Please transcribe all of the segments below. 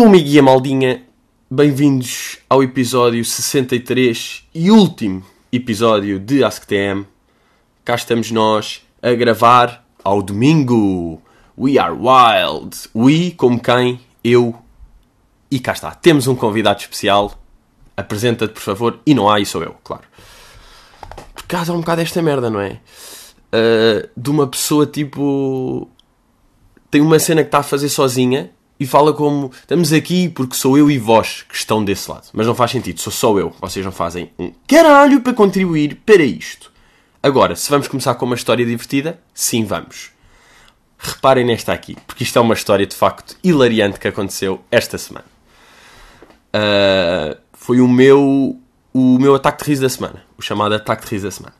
Como que é, maldinha? Bem-vindos ao episódio 63 e último episódio de AskTM. Cá estamos nós a gravar ao domingo. We are wild. We, como quem? Eu. E cá está. Temos um convidado especial. Apresenta-te, por favor. E não há, e sou eu, claro. Por causa um bocado esta merda, não é? Uh, de uma pessoa tipo. Tem uma cena que está a fazer sozinha e fala como estamos aqui porque sou eu e vós que estão desse lado. Mas não faz sentido, sou só eu. Vocês não fazem um caralho para contribuir para isto. Agora, se vamos começar com uma história divertida, sim, vamos. Reparem nesta aqui, porque isto é uma história de facto hilariante que aconteceu esta semana. Uh, foi o meu, o meu ataque de riso da semana. O chamado ataque de riso da semana.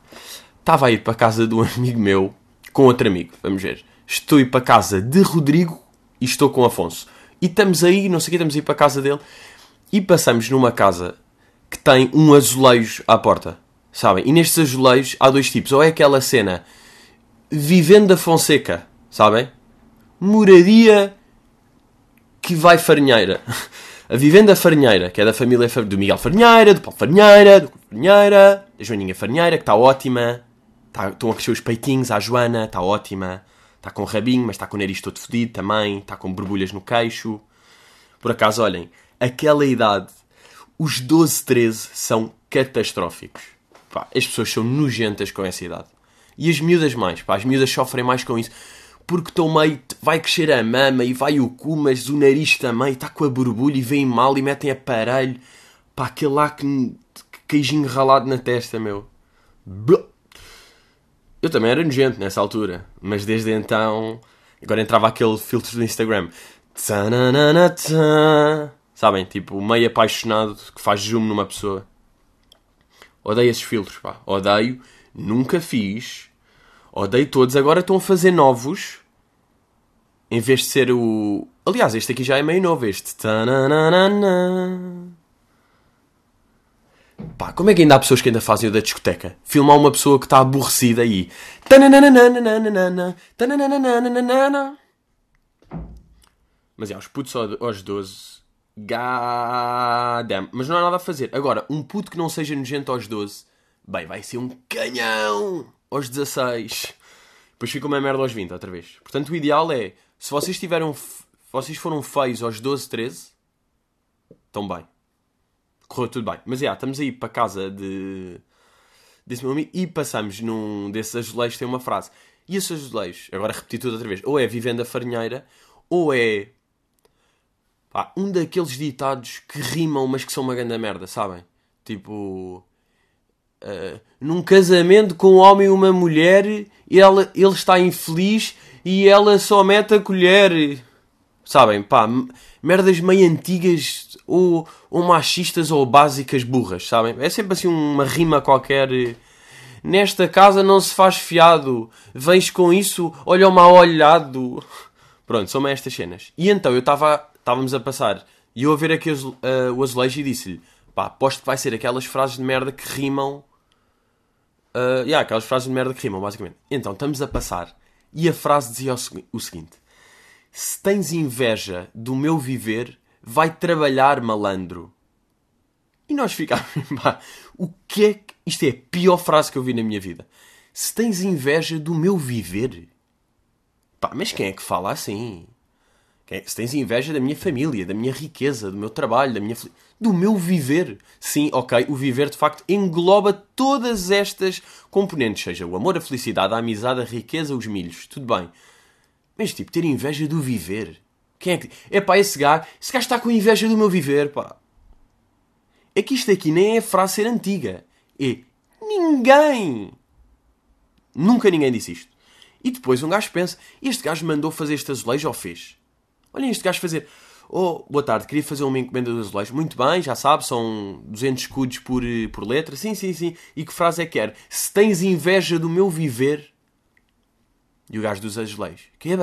Estava a ir para a casa de um amigo meu com outro amigo. Vamos ver. Estou a ir para a casa de Rodrigo e estou com Afonso. E estamos aí, não sei o que, estamos a ir para a casa dele e passamos numa casa que tem um azulejo à porta, sabem? E nestes azulejos há dois tipos. Ou é aquela cena Vivenda Fonseca, sabem? Moradia que vai farinheira. A Vivenda Farinheira, que é da família do Miguel Farinheira, do Paulo Farinheira, do Farinheira, da Joaninha Farinheira, que está ótima. Está, estão a crescer os peitinhos à Joana, está ótima. Está com rabinho, mas está com o nariz todo fodido também. Está com borbulhas no queixo. Por acaso, olhem, aquela idade, os 12, 13 são catastróficos. Pá, as pessoas são nojentas com essa idade. E as miúdas mais, pá, as miúdas sofrem mais com isso. Porque estão meio. Vai crescer a mama e vai o cu, mas o nariz também está com a borbulha e vem mal e metem aparelho. Pá, aquele lá que. queijinho ralado na testa, meu. Eu também era nojento nessa altura, mas desde então. Agora entrava aquele filtro do Instagram. Sabem? Tipo, meio apaixonado que faz zoom numa pessoa. Odeio esses filtros, pá. Odeio. Nunca fiz. Odeio todos. Agora estão a fazer novos. Em vez de ser o. Aliás, este aqui já é meio novo. Este. Pá, como é que ainda há pessoas que ainda fazem o da discoteca? Filmar uma pessoa que está aborrecida aí. Mas é, os putos aos 12. Gadam. Mas não há nada a fazer. Agora, um puto que não seja nojento aos 12. Bem, vai ser um canhão aos 16. Depois fica uma merda aos 20 outra vez. Portanto, o ideal é. Se vocês tiveram. Vocês foram feios aos 12, 13. Estão bem correu tudo bem. Mas, já, estamos aí para casa de, desse meu amigo e passamos num desses azulejos, tem uma frase. E esses azulejos, agora repetir tudo outra vez, ou é vivenda farinheira, ou é pá, um daqueles ditados que rimam, mas que são uma grande merda, sabem? Tipo... Uh, num casamento com um homem e uma mulher, ela, ele está infeliz e ela só mete a colher. Sabem, pá, merdas meio antigas ou, ou machistas ou básicas burras, sabem? É sempre assim uma rima qualquer. Nesta casa não se faz fiado, vens com isso, olha o mal olhado. Pronto, são estas cenas. E então eu estava, estávamos a passar e eu a ver aqui uh, o azulejo e disse-lhe: pá, aposto que vai ser aquelas frases de merda que rimam. Uh, yeah, aquelas frases de merda que rimam, basicamente. Então estamos a passar e a frase dizia o, o seguinte: se tens inveja do meu viver, vai trabalhar, malandro. E nós ficámos, pá, o que é que. Isto é a pior frase que eu vi na minha vida. Se tens inveja do meu viver. Pá, mas quem é que fala assim? É? Se tens inveja da minha família, da minha riqueza, do meu trabalho, da minha. do meu viver. Sim, ok, o viver de facto engloba todas estas componentes, seja o amor, a felicidade, a amizade, a riqueza, os milhos. Tudo bem. Mas tipo, ter inveja do viver. Quem é que. É pá, esse gajo. Esse gajo está com inveja do meu viver, pá. É que isto aqui nem é frase ser antiga. É ninguém. Nunca ninguém disse isto. E depois um gajo pensa: este gajo mandou fazer este azulejo ou fez? Olhem este gajo fazer. Oh, boa tarde, queria fazer uma encomenda de azulejo. Muito bem, já sabe, são 200 escudos por, por letra. Sim, sim, sim. E que frase é que quer? Se tens inveja do meu viver, e o gajo dos azulejos. Que é?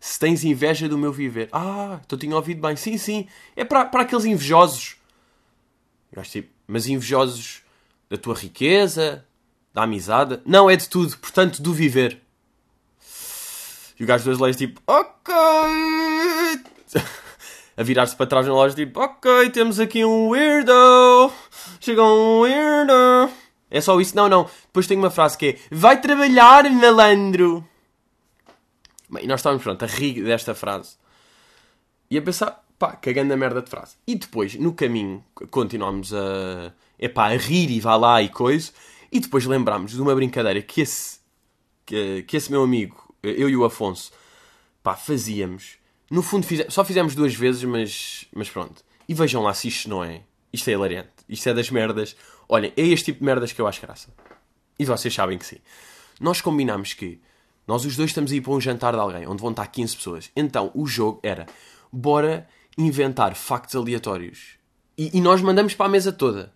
Se tens inveja do meu viver. Ah, então tinha ouvido bem. Sim, sim. É para, para aqueles invejosos. O gajo tipo, mas invejosos da tua riqueza, da amizade. Não, é de tudo. Portanto, do viver. E o gajo dos azulejos tipo, ok. a virar-se para trás na loja, tipo, ok, temos aqui um weirdo, chegou um weirdo. É só isso? Não, não. Depois tem uma frase que é, vai trabalhar, malandro. Bem, nós estávamos, pronto, a rir desta frase. E a pensar, pá, cagando a merda de frase. E depois, no caminho, continuámos a, epá, a rir e vá lá e coisa. E depois lembrámos de uma brincadeira que esse, que, que esse meu amigo, eu e o Afonso, pá, fazíamos. No fundo, fizemos, só fizemos duas vezes, mas, mas pronto. E vejam lá se isto não é. Isto é hilariante. Isto é das merdas. Olhem, é este tipo de merdas que eu acho graça. E vocês sabem que sim. Nós combinámos que nós os dois estamos a ir para um jantar de alguém, onde vão estar 15 pessoas. Então, o jogo era, bora inventar factos aleatórios. E, e nós mandamos para a mesa toda.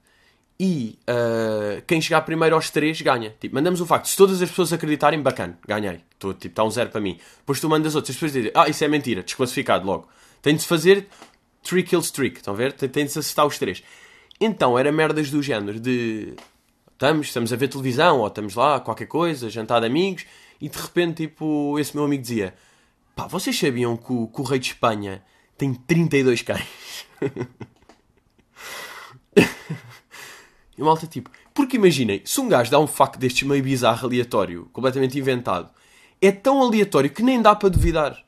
E uh, quem chegar primeiro aos três ganha. Tipo, mandamos o facto. Se todas as pessoas acreditarem, bacana, ganhei. Estou, tipo, está um zero para mim. Depois tu mandas outras pessoas dizem, ah, isso é mentira, desclassificado logo. Tem de se fazer three kills streak, estão a ver? Tem de se acertar os três. Então, era merdas do género de... Estamos, estamos a ver televisão, ou estamos lá, qualquer coisa, jantar de amigos, e de repente, tipo, esse meu amigo dizia, pá, vocês sabiam que o, que o rei de Espanha tem 32 cães? E malta tipo, porque imaginem, se um gajo dá um facto destes meio bizarro, aleatório, completamente inventado, é tão aleatório que nem dá para duvidar.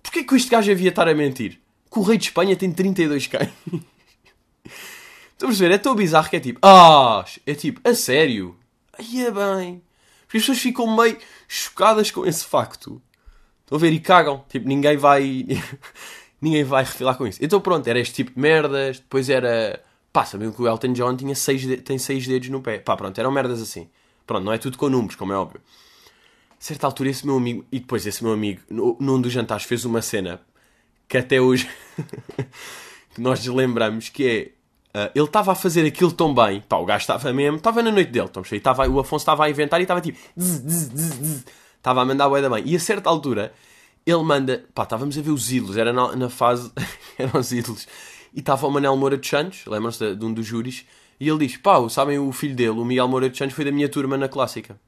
Porquê que este gajo havia estar a mentir? Que o rei de Espanha tem 32 cães. Estão a perceber? É tão bizarro que é tipo, ah, é tipo, a sério? Aí é bem. Porque as pessoas ficam meio chocadas com esse facto. Estão a ver? E cagam. Tipo, ninguém vai. ninguém vai refilar com isso. Então pronto, era este tipo de merdas. Depois era Pá, sabiam que o Elton John tinha seis de... tem seis dedos no pé. Pá, pronto, eram merdas assim. Pronto, não é tudo com números, como é óbvio. A certa altura, esse meu amigo, e depois esse meu amigo, num dos jantares, fez uma cena que até hoje nós lembramos que é. Uh, ele estava a fazer aquilo tão bem, pá, o gajo estava mesmo, estava na noite dele, estamos estava, o Afonso estava a inventar e estava tipo, estava a mandar a da bem. E a certa altura, ele manda, pá, estávamos a ver os ídolos, era na, na fase, eram os ídolos, e estava o Manel Moura de Santos, lembram-se de, de, um dos júris, e ele diz: Pá, sabem, o filho dele, o Miguel Moura de Santos, foi da minha turma na clássica.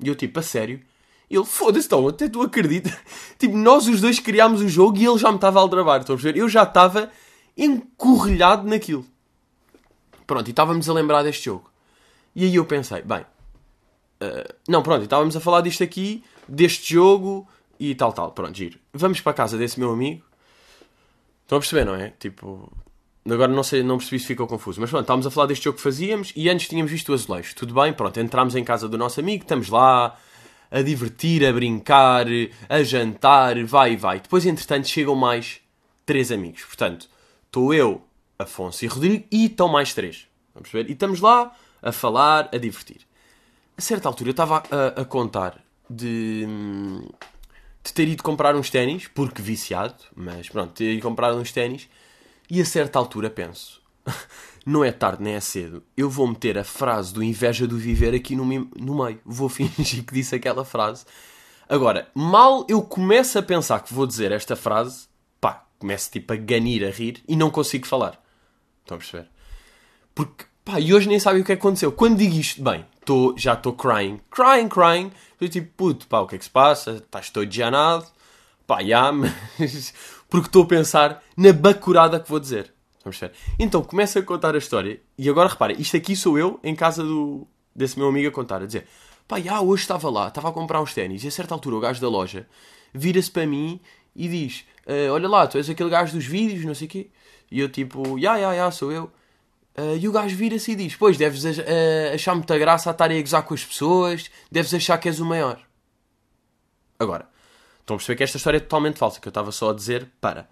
E eu, tipo, a sério? Ele, foda-se, então, até tu acreditas? tipo, nós os dois criámos o jogo e ele já me estava a aldrabar, estão a ver? Eu já estava encorrelhado naquilo. Pronto, e estávamos a lembrar deste jogo. E aí eu pensei, bem, uh, não, pronto, estávamos a falar disto aqui, deste jogo e tal, tal. Pronto, giro. Vamos para a casa desse meu amigo Estão a perceber, não é? Tipo, agora não sei, não percebi se ficou confuso. Mas pronto, estávamos a falar deste jogo que fazíamos e antes tínhamos visto o azulejo. Tudo bem, pronto, entramos em casa do nosso amigo, estamos lá a divertir, a brincar, a jantar, vai e vai. Depois, entretanto, chegam mais três amigos. Portanto, estou eu, Afonso e Rodrigo e estão mais três. Vamos ver? E estamos lá a falar, a divertir. A certa altura eu estava a, a contar de de ter ido comprar uns ténis, porque viciado, mas pronto, ter ido comprar uns ténis, e a certa altura penso, não é tarde nem é cedo, eu vou meter a frase do inveja do viver aqui no, no meio, vou fingir que disse aquela frase. Agora, mal eu começo a pensar que vou dizer esta frase, pá, começo tipo a ganir, a rir, e não consigo falar. Estão a perceber? Porque, pá, e hoje nem sabem o que é aconteceu. Quando digo isto, bem, tô, já estou crying, crying, crying, eu tipo, puto, pá, o que é que se passa? Estás todo janado? Pá, já, mas... Porque estou a pensar na bacurada que vou dizer. Vamos ver. Então, começa a contar a história. E agora, repara, isto aqui sou eu em casa do, desse meu amigo a contar. A dizer, pá, já, hoje estava lá, estava a comprar uns ténis. E a certa altura o gajo da loja vira-se para mim e diz, uh, olha lá, tu és aquele gajo dos vídeos, não sei o quê. E eu tipo, já, já, já, sou eu. Uh, e o gajo vira-se e diz: Pois, deves uh, achar muita graça a estar a gozar com as pessoas, deves achar que és o maior. Agora, estão a perceber que esta história é totalmente falsa, que eu estava só a dizer para.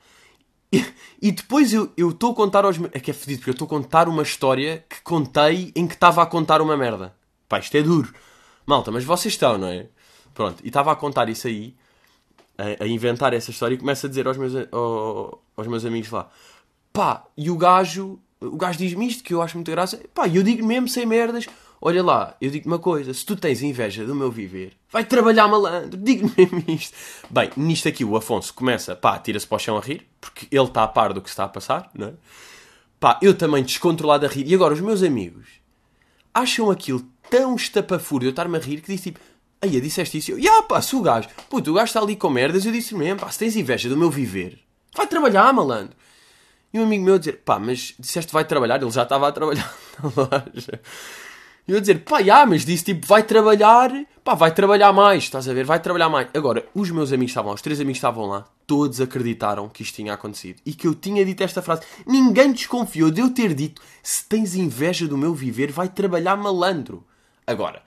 E, e depois eu estou a contar aos. É que é fedido, porque eu estou a contar uma história que contei em que estava a contar uma merda. Pá, isto é duro. Malta, mas vocês estão, não é? Pronto, e estava a contar isso aí, a, a, inventar essa história, e começo a dizer aos meus, ao, aos meus amigos lá: Pá, e o gajo o gajo diz-me isto que eu acho muita graça. Pá, eu digo mesmo sem merdas. Olha lá, eu digo-te uma coisa: se tu tens inveja do meu viver, vai trabalhar malandro, digo-me mesmo isto. Bem, nisto aqui o Afonso começa, pá, tira-se para o chão a rir, porque ele está a par do que está a passar, não é? Pá, eu também descontrolado a rir. E agora os meus amigos acham aquilo tão estapafúrdio eu estar-me a rir que diz tipo, aí disseste isso? E eu, ah, pá, se o gajo, puto, o gajo está ali com merdas, eu disse mesmo, pá, se tens inveja do meu viver, vai trabalhar, malandro. E um amigo meu dizer, pá, mas disseste vai trabalhar? Ele já estava a trabalhar na loja. E eu dizer, pá, já, mas disse tipo, vai trabalhar, pá, vai trabalhar mais, estás a ver? Vai trabalhar mais. Agora, os meus amigos estavam lá, os três amigos estavam lá, todos acreditaram que isto tinha acontecido. E que eu tinha dito esta frase. Ninguém desconfiou de eu ter dito, se tens inveja do meu viver, vai trabalhar malandro. Agora,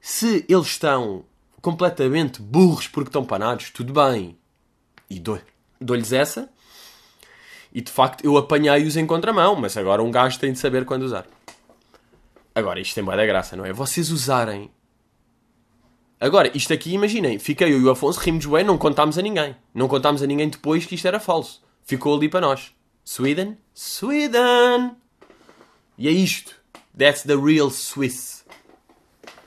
se eles estão completamente burros porque estão panados, tudo bem. E dou-lhes essa. E de facto eu apanhei-os em contramão, mas agora um gajo tem de saber quando usar. Agora, isto tem boa da graça, não é? Vocês usarem. Agora, isto aqui, imaginem, fiquei eu e o Afonso, rimos bem, não contámos a ninguém. Não contámos a ninguém depois que isto era falso. Ficou ali para nós. Sweden? Sweden! E é isto. That's the real Swiss.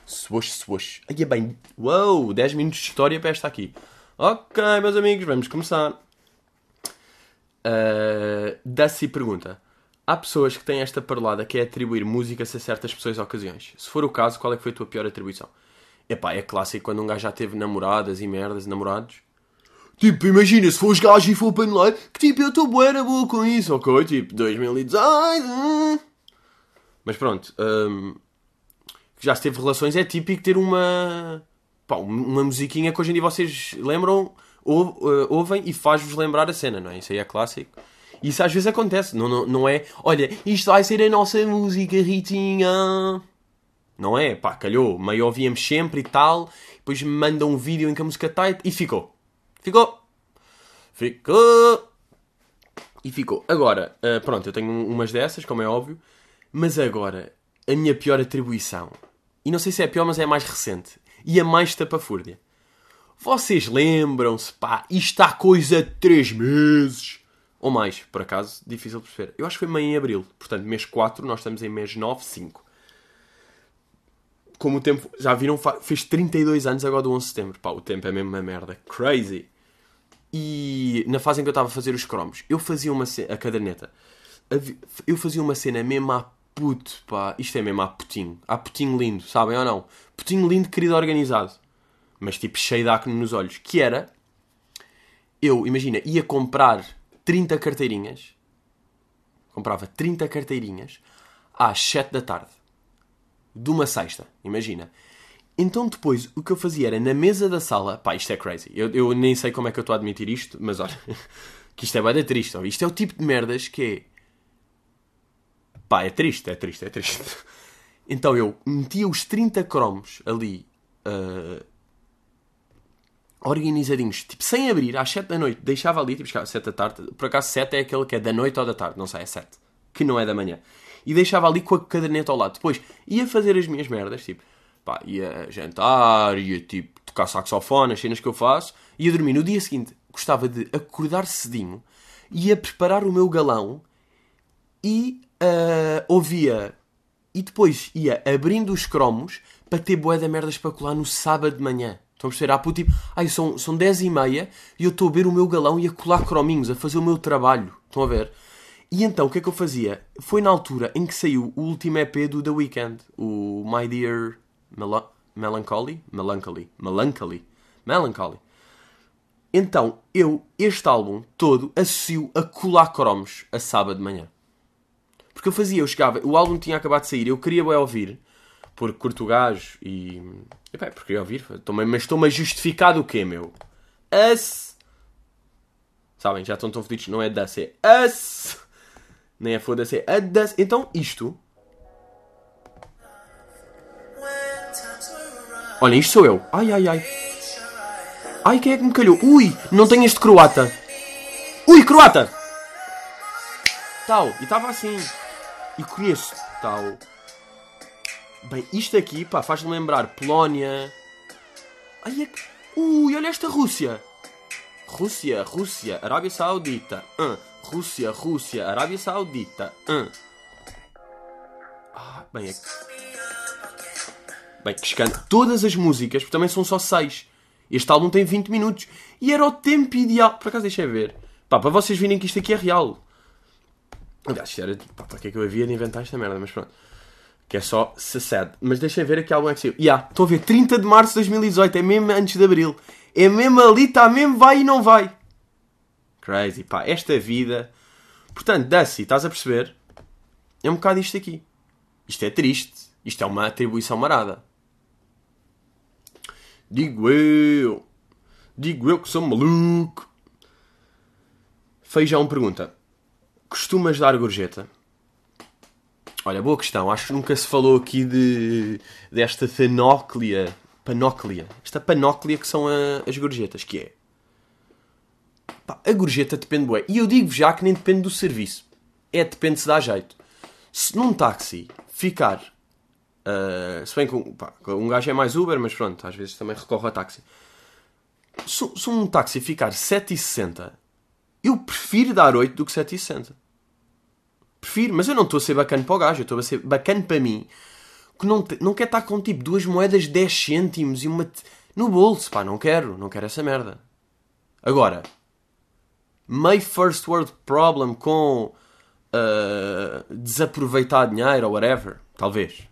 Swoosh, swoosh. Aí é bem. Uou, 10 minutos de história para esta aqui. Ok, meus amigos, vamos começar. Uh, Dusty pergunta: Há pessoas que têm esta parlada que é atribuir músicas a certas pessoas ocasiões. Se for o caso, qual é que foi a tua pior atribuição? Epá, é clássico quando um gajo já teve namoradas e merdas, namorados. Tipo, imagina se for os gajos e for para lá, que tipo, eu estou bué boa com isso, ok? Tipo, 2018. Mas pronto, um, já se teve relações, é típico ter uma. Pá, uma musiquinha que hoje em dia vocês lembram, uh, ouvem e faz-vos lembrar a cena, não é? Isso aí é clássico. Isso às vezes acontece, não, não, não é? Olha, isto vai ser a nossa música, Ritinha. Não é? Pá, calhou. Meio ouvíamos sempre e tal. Depois manda um vídeo em que a música está e ficou. Ficou. Ficou. E ficou. Agora, uh, pronto, eu tenho umas dessas, como é óbvio. Mas agora, a minha pior atribuição. E não sei se é pior, mas é a mais recente. E a mais tapafúrdia. Vocês lembram-se, pá, isto há coisa de 3 meses. Ou mais, por acaso, difícil de perceber. Eu acho que foi meio em abril. Portanto, mês 4, nós estamos em mês 9, 5. Como o tempo. Já viram? Fez 32 anos agora do 11 de setembro. Pá, o tempo é mesmo uma merda. Crazy. E na fase em que eu estava a fazer os cromos, eu fazia uma cena. A caderneta. Eu fazia uma cena mesmo a puto, pá. Isto é mesmo a putinho. A putinho lindo, sabem ou não? Putinho lindo, querido, organizado. Mas tipo cheio de acne nos olhos. Que era. Eu, imagina, ia comprar 30 carteirinhas. Comprava 30 carteirinhas às 7 da tarde. De uma sexta, imagina. Então depois o que eu fazia era na mesa da sala. Pá, isto é crazy. Eu, eu nem sei como é que eu estou a admitir isto, mas olha. que isto é bem triste. Ó. Isto é o tipo de merdas que é. Pá, é triste, é triste, é triste. Então eu metia os 30 cromos ali. Uh, organizadinhos, tipo, sem abrir, às 7 da noite, deixava ali, tipo, às 7 da tarde, por acaso 7 é aquele que é da noite ou da tarde, não sei, é 7, que não é da manhã, e deixava ali com a caderneta ao lado. Depois ia fazer as minhas merdas, tipo, pá, ia jantar, ia tipo, tocar saxofone, as cenas que eu faço, ia dormir. No dia seguinte, gostava de acordar cedinho, ia preparar o meu galão e uh, ouvia. E depois ia abrindo os cromos para ter boé da merdas para colar no sábado de manhã. Estão a perceber? Há tipo, ai, são, são 10 e meia e eu estou a ver o meu galão e a colar crominhos, a fazer o meu trabalho. Estão a ver? E então, o que é que eu fazia? Foi na altura em que saiu o último EP do The Weeknd, o My Dear Mel Melancholy? Melancholy. Melancholy. Melancholy. Então, eu, este álbum todo, associo a colar cromos a sábado de manhã. Porque eu fazia, eu chegava, o álbum tinha acabado de sair, eu queria ouvir, porque curto o gajo e. Epá, porque queria ouvir, mas estou-me a justificar do quê, meu? As. Sabem, já estão tão fodidos, não é das, é as. Nem é foda-se, é a. Então, isto. Olha, isto sou eu. Ai, ai, ai. Ai, quem é que me calhou? Ui, não tenho este croata. Ui, croata! Tal, e estava assim. E conheço tal. Bem, isto aqui, pá, faz-me lembrar Polónia. Ai, é que... Ui, olha esta Rússia. Rússia, Rússia, Arábia Saudita. Rússia, Rússia, Arábia Saudita. Ah, bem, é que... Bem, que escândalo. Todas as músicas, porque também são só seis. Este álbum tem 20 minutos. E era o tempo ideal. Por acaso, deixa eu ver. Pá, para vocês virem que isto aqui é real. Aliás, era... Pá, para que é que eu havia de inventar esta merda? Mas pronto que é só Seced. Mas deixem ver aqui álbum é que saiu. Yeah, estou a ver, 30 de março de 2018, é mesmo antes de Abril. É mesmo ali, está mesmo, vai e não vai. Crazy, pá, esta vida. Portanto, Dusty, estás a perceber? É um bocado isto aqui. Isto é triste. Isto é uma atribuição marada. Digo eu. Digo eu que sou maluco. Feijão pergunta: Costumas dar gorjeta? Olha, boa questão. Acho que nunca se falou aqui de desta panóclia. Panóclia. Esta panóclia que são a, as gorjetas, que é. Pá, a gorjeta depende, bué. E eu digo já que nem depende do serviço. É depende se dá jeito. Se num táxi ficar. Uh, se bem que pá, um gajo é mais Uber, mas pronto, às vezes também recorre a táxi. Se, se um táxi ficar 7,60, eu prefiro dar 8 do que 7,60. Prefiro, mas eu não estou a ser bacana para o gajo, eu estou a ser bacana para mim. Que não, te, não quer estar com tipo duas moedas de 10 cêntimos e uma. no bolso, pá, não quero, não quero essa merda. Agora, meio first world problem com uh, desaproveitar dinheiro ou whatever, talvez.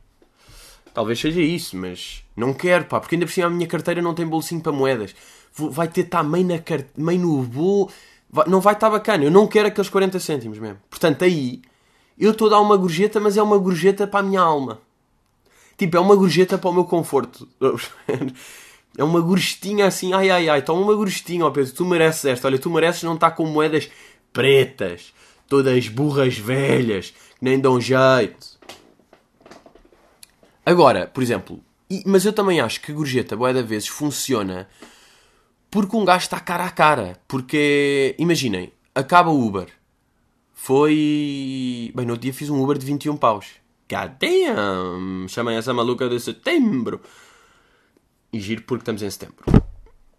Talvez seja isso, mas não quero, pá, porque ainda por cima a minha carteira não tem bolsinho para moedas. Vai ter estar meio, na cart... meio no bolo, não vai estar bacana. Eu não quero aqueles 40 cêntimos mesmo. Portanto, aí eu estou a dar uma gorjeta, mas é uma gorjeta para a minha alma. Tipo, é uma gorjeta para o meu conforto. É uma gorjestinha assim, ai ai ai, toma uma gorjestinha, ó Pedro, tu mereces esta. Olha, tu mereces não estar com moedas pretas, todas burras velhas, que nem dão jeito. Agora, por exemplo, e, mas eu também acho que gorjeta, boa da vezes, funciona porque um gajo está cara a cara. Porque, imaginem, acaba o Uber. Foi. Bem, no outro dia fiz um Uber de 21 paus. God damn! Chamem essa maluca de setembro. E giro porque estamos em setembro.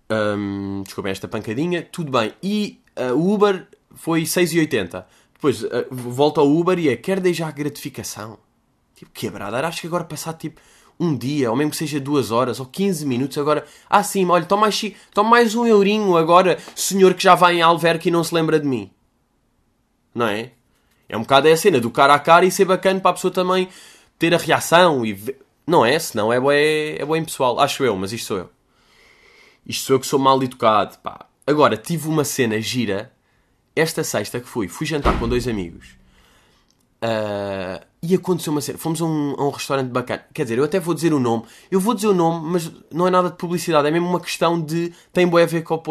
Um, desculpem esta pancadinha. Tudo bem. E uh, o Uber foi 6,80. Depois uh, volta ao Uber e é: quer deixar gratificação? Tipo, quebrada. Acho que agora passar tipo um dia, ou mesmo que seja duas horas, ou 15 minutos, agora, ah sim, olha, toma mais, toma mais um eurinho agora, senhor que já vai em Alverca e não se lembra de mim. Não é? É um bocado a cena do cara a cara e ser bacana para a pessoa também ter a reação e ver... Não é? Senão é bué, é bué pessoal. Acho eu, mas isto sou eu. Isto sou eu que sou mal educado, pá. Agora, tive uma cena gira esta sexta que fui. Fui jantar com dois amigos. Uh, e aconteceu uma cena. Fomos a um, a um, restaurante bacana. Quer dizer, eu até vou dizer o nome. Eu vou dizer o nome, mas não é nada de publicidade. É mesmo uma questão de. Tem boé a ver com o.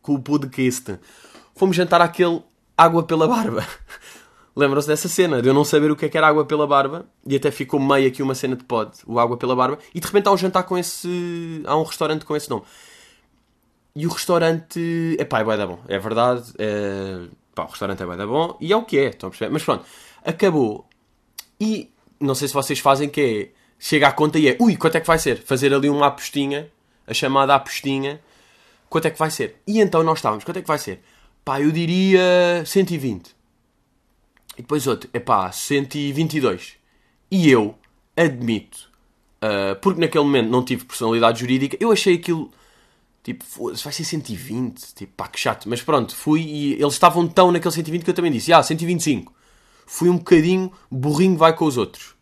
Com o podcast. Fomos jantar aquele água pela barba. Lembram-se dessa cena, de eu não saber o que, é que era água pela barba, e até ficou meio aqui uma cena de pod, o água pela barba, e de repente há um jantar com esse. há um restaurante com esse nome. E o restaurante. é pá, é bué bom, é verdade. É... Pá, o restaurante é bué bom, e é o que é, estão a perceber? Mas pronto, acabou. E não sei se vocês fazem que é. chega à conta e é. ui, quanto é que vai ser? Fazer ali uma apostinha, a chamada apostinha, quanto é que vai ser? E então nós estávamos, quanto é que vai ser? Pá, eu diria 120. E depois outro, é pá, 122. E eu admito, uh, porque naquele momento não tive personalidade jurídica, eu achei aquilo, tipo, vai ser 120, tipo, pá, que chato. Mas pronto, fui e eles estavam tão naquele 120 que eu também disse, ah, 125. Fui um bocadinho, burrinho vai com os outros.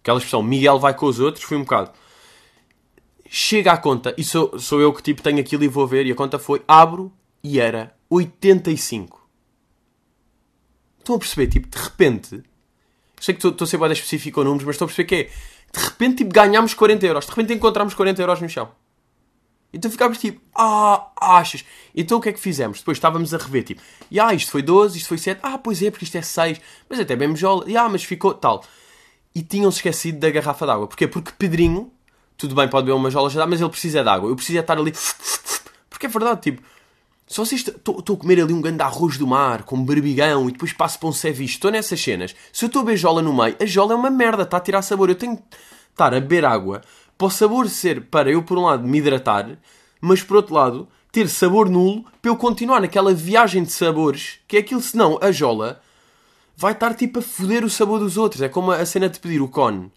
Aquela expressão, Miguel vai com os outros, fui um bocado. Chega à conta, e sou, sou eu que tipo tenho aquilo e vou ver, e a conta foi, abro, e era 85. Estão a perceber? Tipo, de repente. Sei que estou a ser bem específico com números, mas estou a perceber que é. De repente, tipo, ganhámos 40 euros. De repente encontramos 40 euros no chão. Então ficámos tipo, ah, achas? Então o que é que fizemos? Depois estávamos a rever, tipo, ah, isto foi 12, isto foi 7, ah, pois é, porque isto é 6, mas até bem mejola, ah, mas ficou tal. E tinham-se esquecido da garrafa d'água. Porquê? Porque Pedrinho, tudo bem, pode beber uma jola já, mas ele precisa de água. Eu preciso é estar ali, porque é verdade, tipo, se vocês estou a comer ali um grande arroz do mar com berbigão e depois passo para um ceviche, estou nessas cenas. Se eu estou a beber jola no meio, a jola é uma merda, está a tirar sabor. Eu tenho que estar a beber água para o sabor ser para eu, por um lado, me hidratar, mas por outro lado, ter sabor nulo para eu continuar naquela viagem de sabores que é aquilo, senão a jola vai estar tipo a foder o sabor dos outros. É como a cena de pedir o cone.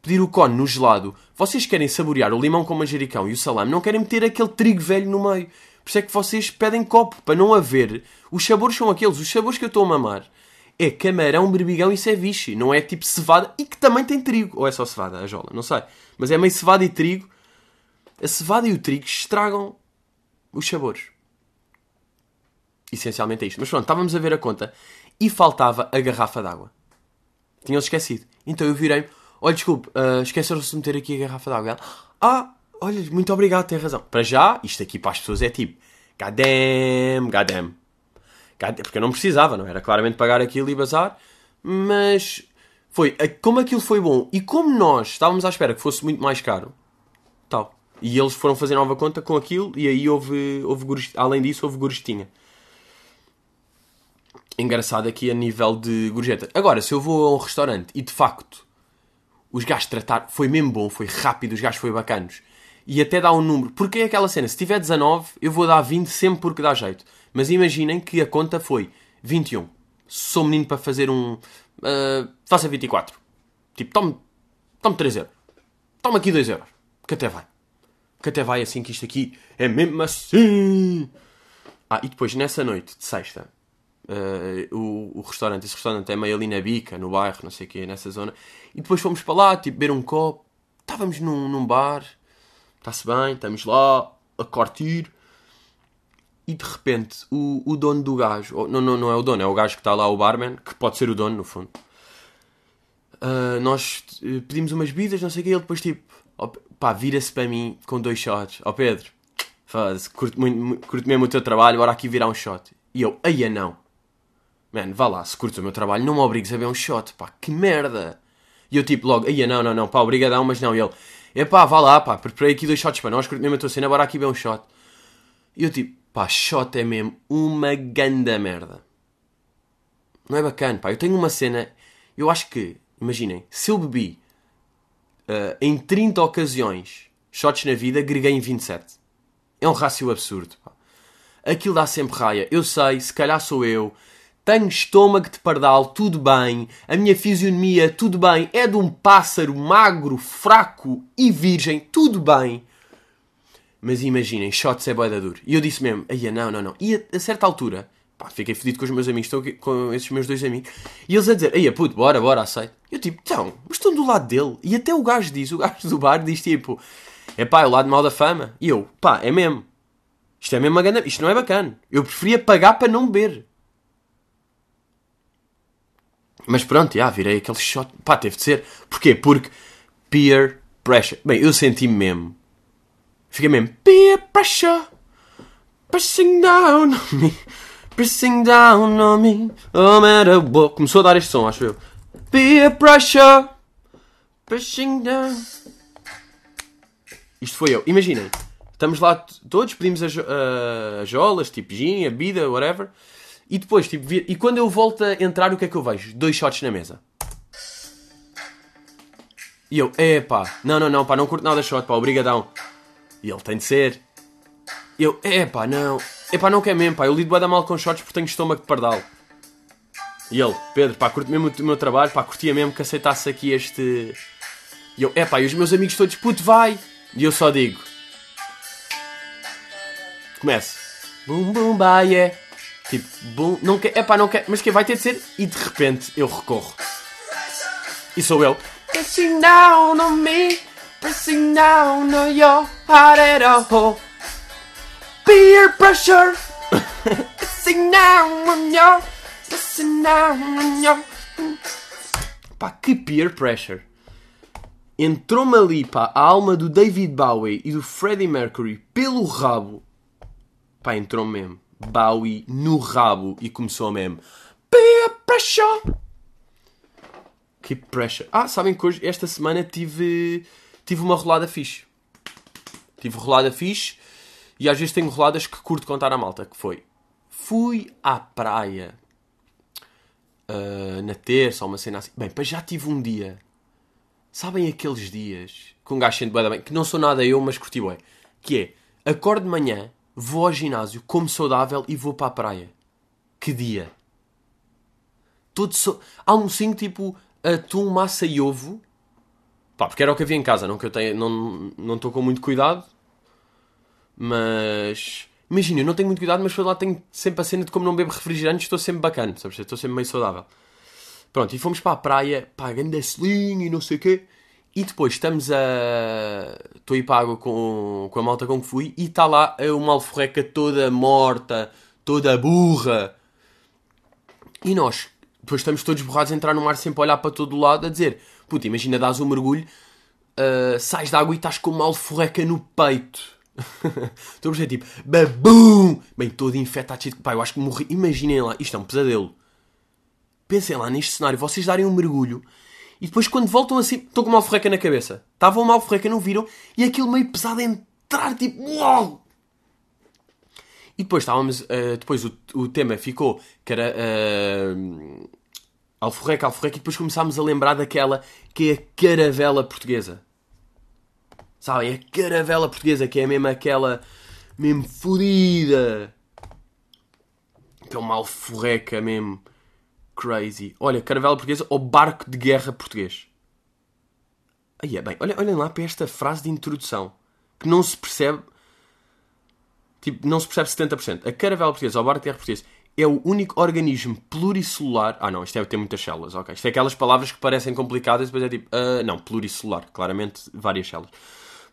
Pedir o cone no gelado. Vocês querem saborear o limão com manjericão e o salame, não querem meter aquele trigo velho no meio. Por isso é que vocês pedem copo, para não haver. Os sabores são aqueles. Os sabores que eu estou a mamar é camarão, berbigão e ceviche. Não é tipo cevada e que também tem trigo. Ou é só cevada, a jola, não sei. Mas é meio cevada e trigo. A cevada e o trigo estragam os sabores. Essencialmente é isto. Mas pronto, estávamos a ver a conta. e faltava a garrafa d'água. Tinham esquecido. Então eu virei-me, olha, desculpe, uh, esqueceram-se de meter aqui a garrafa d'água. Ah, olha, muito obrigado, tem razão. Para já, isto aqui para as pessoas é tipo, goddamn, goddamn. Porque eu não precisava, não era claramente pagar aquilo e bazar, mas foi como aquilo foi bom e como nós estávamos à espera que fosse muito mais caro, tal. E eles foram fazer nova conta com aquilo e aí houve, houve além disso, houve gorjestinha. Engraçado aqui a nível de gorjeta. Agora, se eu vou a um restaurante e de facto os gajos tratar foi mesmo bom, foi rápido, os gajos foi bacanos e até dá um número, porque é aquela cena, se tiver 19, eu vou dar 20 sempre porque dá jeito. Mas imaginem que a conta foi 21. Sou menino para fazer um. Uh, faça 24. Tipo, tome, tome 3 euros. Toma aqui 2 euros. Que até vai. Que até vai assim que isto aqui é mesmo assim. Ah, e depois nessa noite de sexta, uh, o, o, restaurante, esse restaurante é meio ali na bica, no bairro, não sei o quê, nessa zona. E depois fomos para lá, tipo, beber um copo. Estávamos num, num bar, está-se bem, estamos lá a curtir e de repente o, o dono do gajo, não, não, não é o dono, é o gajo que está lá, o barman, que pode ser o dono no fundo. Uh, nós eh, pedimos umas bebidas, não sei o que, ele depois tipo, oh, pá, vira-se para mim com dois shots. Ó oh, Pedro, faz, curto, muito, curto mesmo o teu trabalho, bora aqui virar um shot. E eu, aia não. Mano, vá lá, se curto o meu trabalho, não me obrigues a ver um shot, pá, que merda. E eu tipo logo, aia não, não, não, pá, obrigadão, mas não. E ele, epá, vá lá, pá, preparei aqui dois shots para nós, curto mesmo a tua cena, bora aqui ver um shot. E eu tipo, Pá, shot é mesmo uma ganda merda. Não é bacana, pá. Eu tenho uma cena. Eu acho que, imaginem, se eu bebi uh, em 30 ocasiões shots na vida, agreguei em 27. É um rácio absurdo, pá. Aquilo dá sempre raia. Eu sei, se calhar sou eu. Tenho estômago de pardal, tudo bem. A minha fisionomia, tudo bem. É de um pássaro magro, fraco e virgem, tudo bem. Mas imaginem, shots é boeda duro. E eu disse mesmo, aí não, não, não. E a, a, certa altura, pá, fiquei fedido com os meus amigos, estou aqui, com esses meus dois amigos, e eles a dizer, aí puto, bora, bora, aceito. Eu tipo, então, mas estão do lado dele. E até o gajo diz, o gajo do bar diz tipo, é pá, é o lado mal da fama. E eu, pá, é mesmo. Isto é mesmo uma grande... Isto não é bacana. Eu preferia pagar para não beber. Mas pronto, já, virei aquele shot. Pá, teve de ser. Porquê? Porque peer pressure. Bem, eu senti-me mesmo Fica mesmo peer pressure pressing down on me, pressing down on me, no matter. Começou a dar este som, acho eu. Peer pressure pressing down. Isto foi eu. Imaginem, estamos lá todos, pedimos as, uh, jolas, tipo gin, a bebida, whatever. E depois, tipo, e quando eu volto a entrar, o que é que eu vejo? Dois shots na mesa. E eu, epá, não, não, não, pá, não curto nada shot, pá, obrigadão. E ele tem de ser. Eu, epá, não. Epá, não quer mesmo, pá. Eu lido bem da mal com shots porque tenho estômago de pardal. E ele, Pedro, pá, curto mesmo o meu trabalho, pá, curtia mesmo que aceitasse aqui este. E eu, epá, e os meus amigos todos, puto, vai! E eu só digo. Comece. Bum, bum, bye, yeah. Tipo, bum, não quer, epá, não quer, mas que vai ter de ser? E de repente eu recorro. E sou eu. Pushing down on me. Pressing down on your heart at all. Peer pressure. Pressing down on your. Pressing down on your. Pá, que peer pressure. Entrou-me ali, pá, a alma do David Bowie e do Freddie Mercury pelo rabo. Pá, entrou mesmo. Bowie no rabo e começou mesmo. Peer pressure. Que pressure. Ah, sabem que hoje, esta semana tive tive uma rolada fixe. Tive rolada fixe e às vezes tenho roladas que curto contar à malta, que foi... Fui à praia uh, na terça uma cena assim. Bem, já tive um dia. Sabem aqueles dias que um gajo sente bem, que não sou nada eu, mas curti bem. Que é, acordo de manhã, vou ao ginásio, como saudável e vou para a praia. Que dia! Todo so... Almocinho tipo atum, massa e ovo Pá, porque era o que havia em casa, não que eu tenha, não estou com muito cuidado, mas imagina, eu não tenho muito cuidado, mas lá tenho sempre a cena de como não bebo refrigerantes, estou sempre bacana, sabes? Estou sempre meio saudável. Pronto, e fomos para a praia, pá, grande e não sei o quê. E depois estamos a. Estou aí para a água com, com a malta com que fui e está lá uma alforreca toda morta, toda burra. E nós, depois estamos todos borrados a entrar no mar sempre a olhar para todo lado a dizer: Puta, imagina, dás um mergulho, uh, sais da água e estás com uma alforreca no peito. Estou a perceber, tipo, babum! Bem, todo infectado, de... Pá, eu acho que morri. Imaginem lá, isto é um pesadelo. Pensem lá neste cenário, vocês darem um mergulho e depois quando voltam assim, estão com uma alforreca na cabeça. Estavam uma alforreca, não viram? E aquilo meio pesado a entrar, tipo, uau! E depois estávamos, uh, depois o, o tema ficou que era uh, alforreca, alforreca, e depois começámos a lembrar daquela que é a caravela portuguesa. Sabem? A caravela portuguesa, que é mesmo aquela, mesmo fodida. Que é uma alforreca mesmo crazy. Olha, caravela portuguesa ou barco de guerra português. Aí é bem, olhem, olhem lá para esta frase de introdução que não se percebe Tipo, não se percebe 70%. A caravela portuguesa, ou barco de guerra português, é o único organismo pluricelular. Ah, não, isto deve ter muitas células, ok. Isto é aquelas palavras que parecem complicadas e depois é tipo. Uh, não, pluricelular, claramente várias células.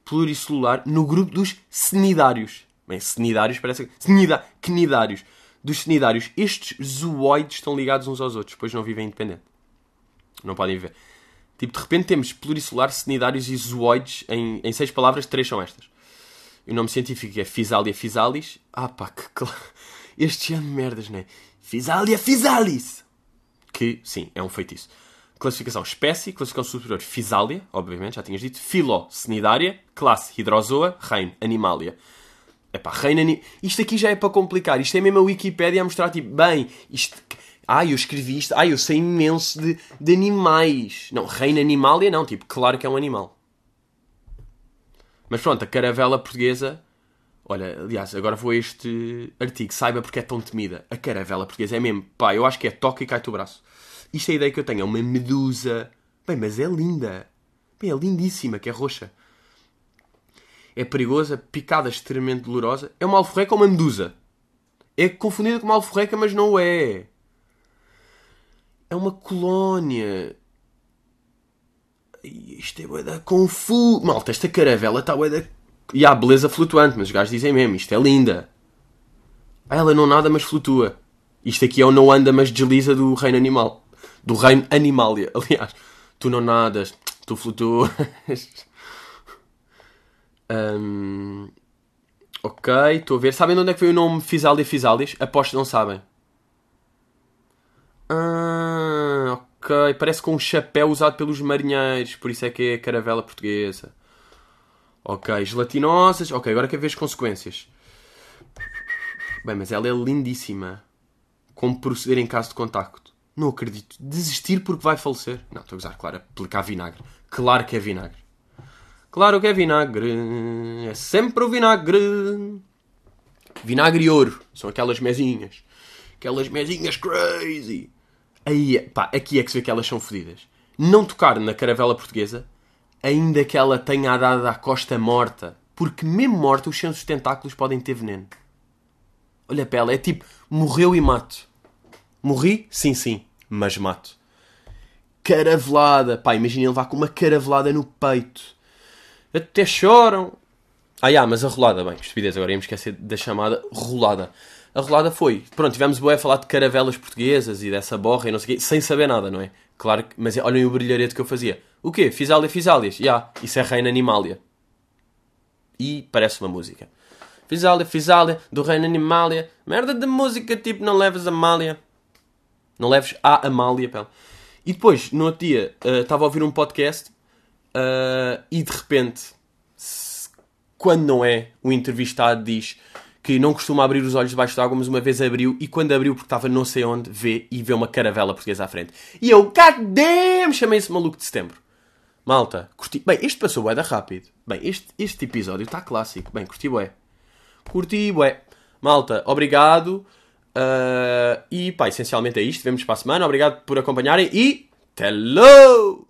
Pluricelular no grupo dos cnidários. Bem, cnidários parece. Cnida... Cnidários. Dos cnidários. Estes zooides estão ligados uns aos outros, depois não vivem independente. Não podem viver. Tipo, de repente temos pluricelular, cnidários e zooides em, em seis palavras, três são estas. E o nome científico é Physalia physalis. Ah pá, que claro. Este ano de merdas, não é? Physalia physalis. Que, sim, é um feitiço. Classificação espécie, classificação superior Physalia, obviamente, já tinhas dito. Filo, cnidária. Classe, hidrozoa. Reino, animalia. Epá, reino anim... Isto aqui já é para complicar. Isto é mesmo a Wikipédia a mostrar, tipo, bem, isto... Ah, eu escrevi isto. Ah, eu sei imenso de, de animais. Não, reino animalia não. Tipo, claro que é um animal. Mas pronto, a caravela portuguesa. Olha, aliás, agora vou a este artigo. Saiba porque é tão temida. A caravela portuguesa é mesmo. Pá, eu acho que é toca e cai-te o braço. Isto é a ideia que eu tenho. É uma medusa. Bem, mas é linda. Bem, é lindíssima, que é roxa. É perigosa, picada extremamente dolorosa. É uma alforreca ou uma medusa? É confundida com uma alforreca, mas não é. É uma colónia. Isto é bué da confuso. Malta, esta caravela está bué da... E há beleza flutuante, mas os gajos dizem mesmo, isto é linda. Ela não nada, mas flutua. Isto aqui é o não anda, mas desliza do reino animal. Do reino animalia, aliás. Tu não nadas, tu flutuas. Um... Ok, estou a ver. Sabem de onde é que veio o nome Fisalia Fisalis? Aposto que não sabem. Ah, ok. Parece com um chapéu usado pelos marinheiros, por isso é que é caravela portuguesa. Ok, gelatinosas. Ok, agora quer ver as consequências. Bem, mas ela é lindíssima. Como proceder em caso de contacto? Não acredito. Desistir porque vai falecer? Não, estou a usar, claro, aplicar vinagre. Claro que é vinagre. Claro que é vinagre. É sempre o vinagre. Vinagre e ouro. São aquelas mesinhas. Aquelas mesinhas crazy. Aí, pá, aqui é que se vê que elas são fodidas. Não tocar na caravela portuguesa, ainda que ela tenha dado à costa morta. Porque mesmo morta, os seus tentáculos podem ter veneno. Olha para ela, é tipo, morreu e mato. Morri? Sim, sim, mas mato. Caravelada. Pá, imagina levar com uma caravelada no peito. Até choram. Ah, yeah, mas a rolada, bem, estupidez, agora íamos esquecer da chamada rolada a rolada foi. Pronto, tivemos boé a falar de caravelas portuguesas e dessa borra e não sei o quê, sem saber nada, não é? Claro que, mas olhem o brilharete que eu fazia. O quê? Fisália, Fisálias? Já, yeah, isso é Reina Animália. E parece uma música. Fisália, Fisália, do Reino Animália. Merda de música, tipo, não leves a Amália. Não leves a Amália, pela. E depois, no outro dia, uh, estava a ouvir um podcast uh, e de repente, se, quando não é, o entrevistado diz que não costuma abrir os olhos debaixo d'água, mas uma vez abriu e quando abriu, porque estava não sei onde, vê e vê uma caravela portuguesa à frente. E eu, god damn, chamei esse maluco de setembro. Malta, curti. Bem, este passou bué da rápido. Bem, este, este episódio está clássico. Bem, curti bué. Curti bué. Malta, obrigado. Uh, e pá, essencialmente é isto. Vemos para a semana. Obrigado por acompanharem e. Hello!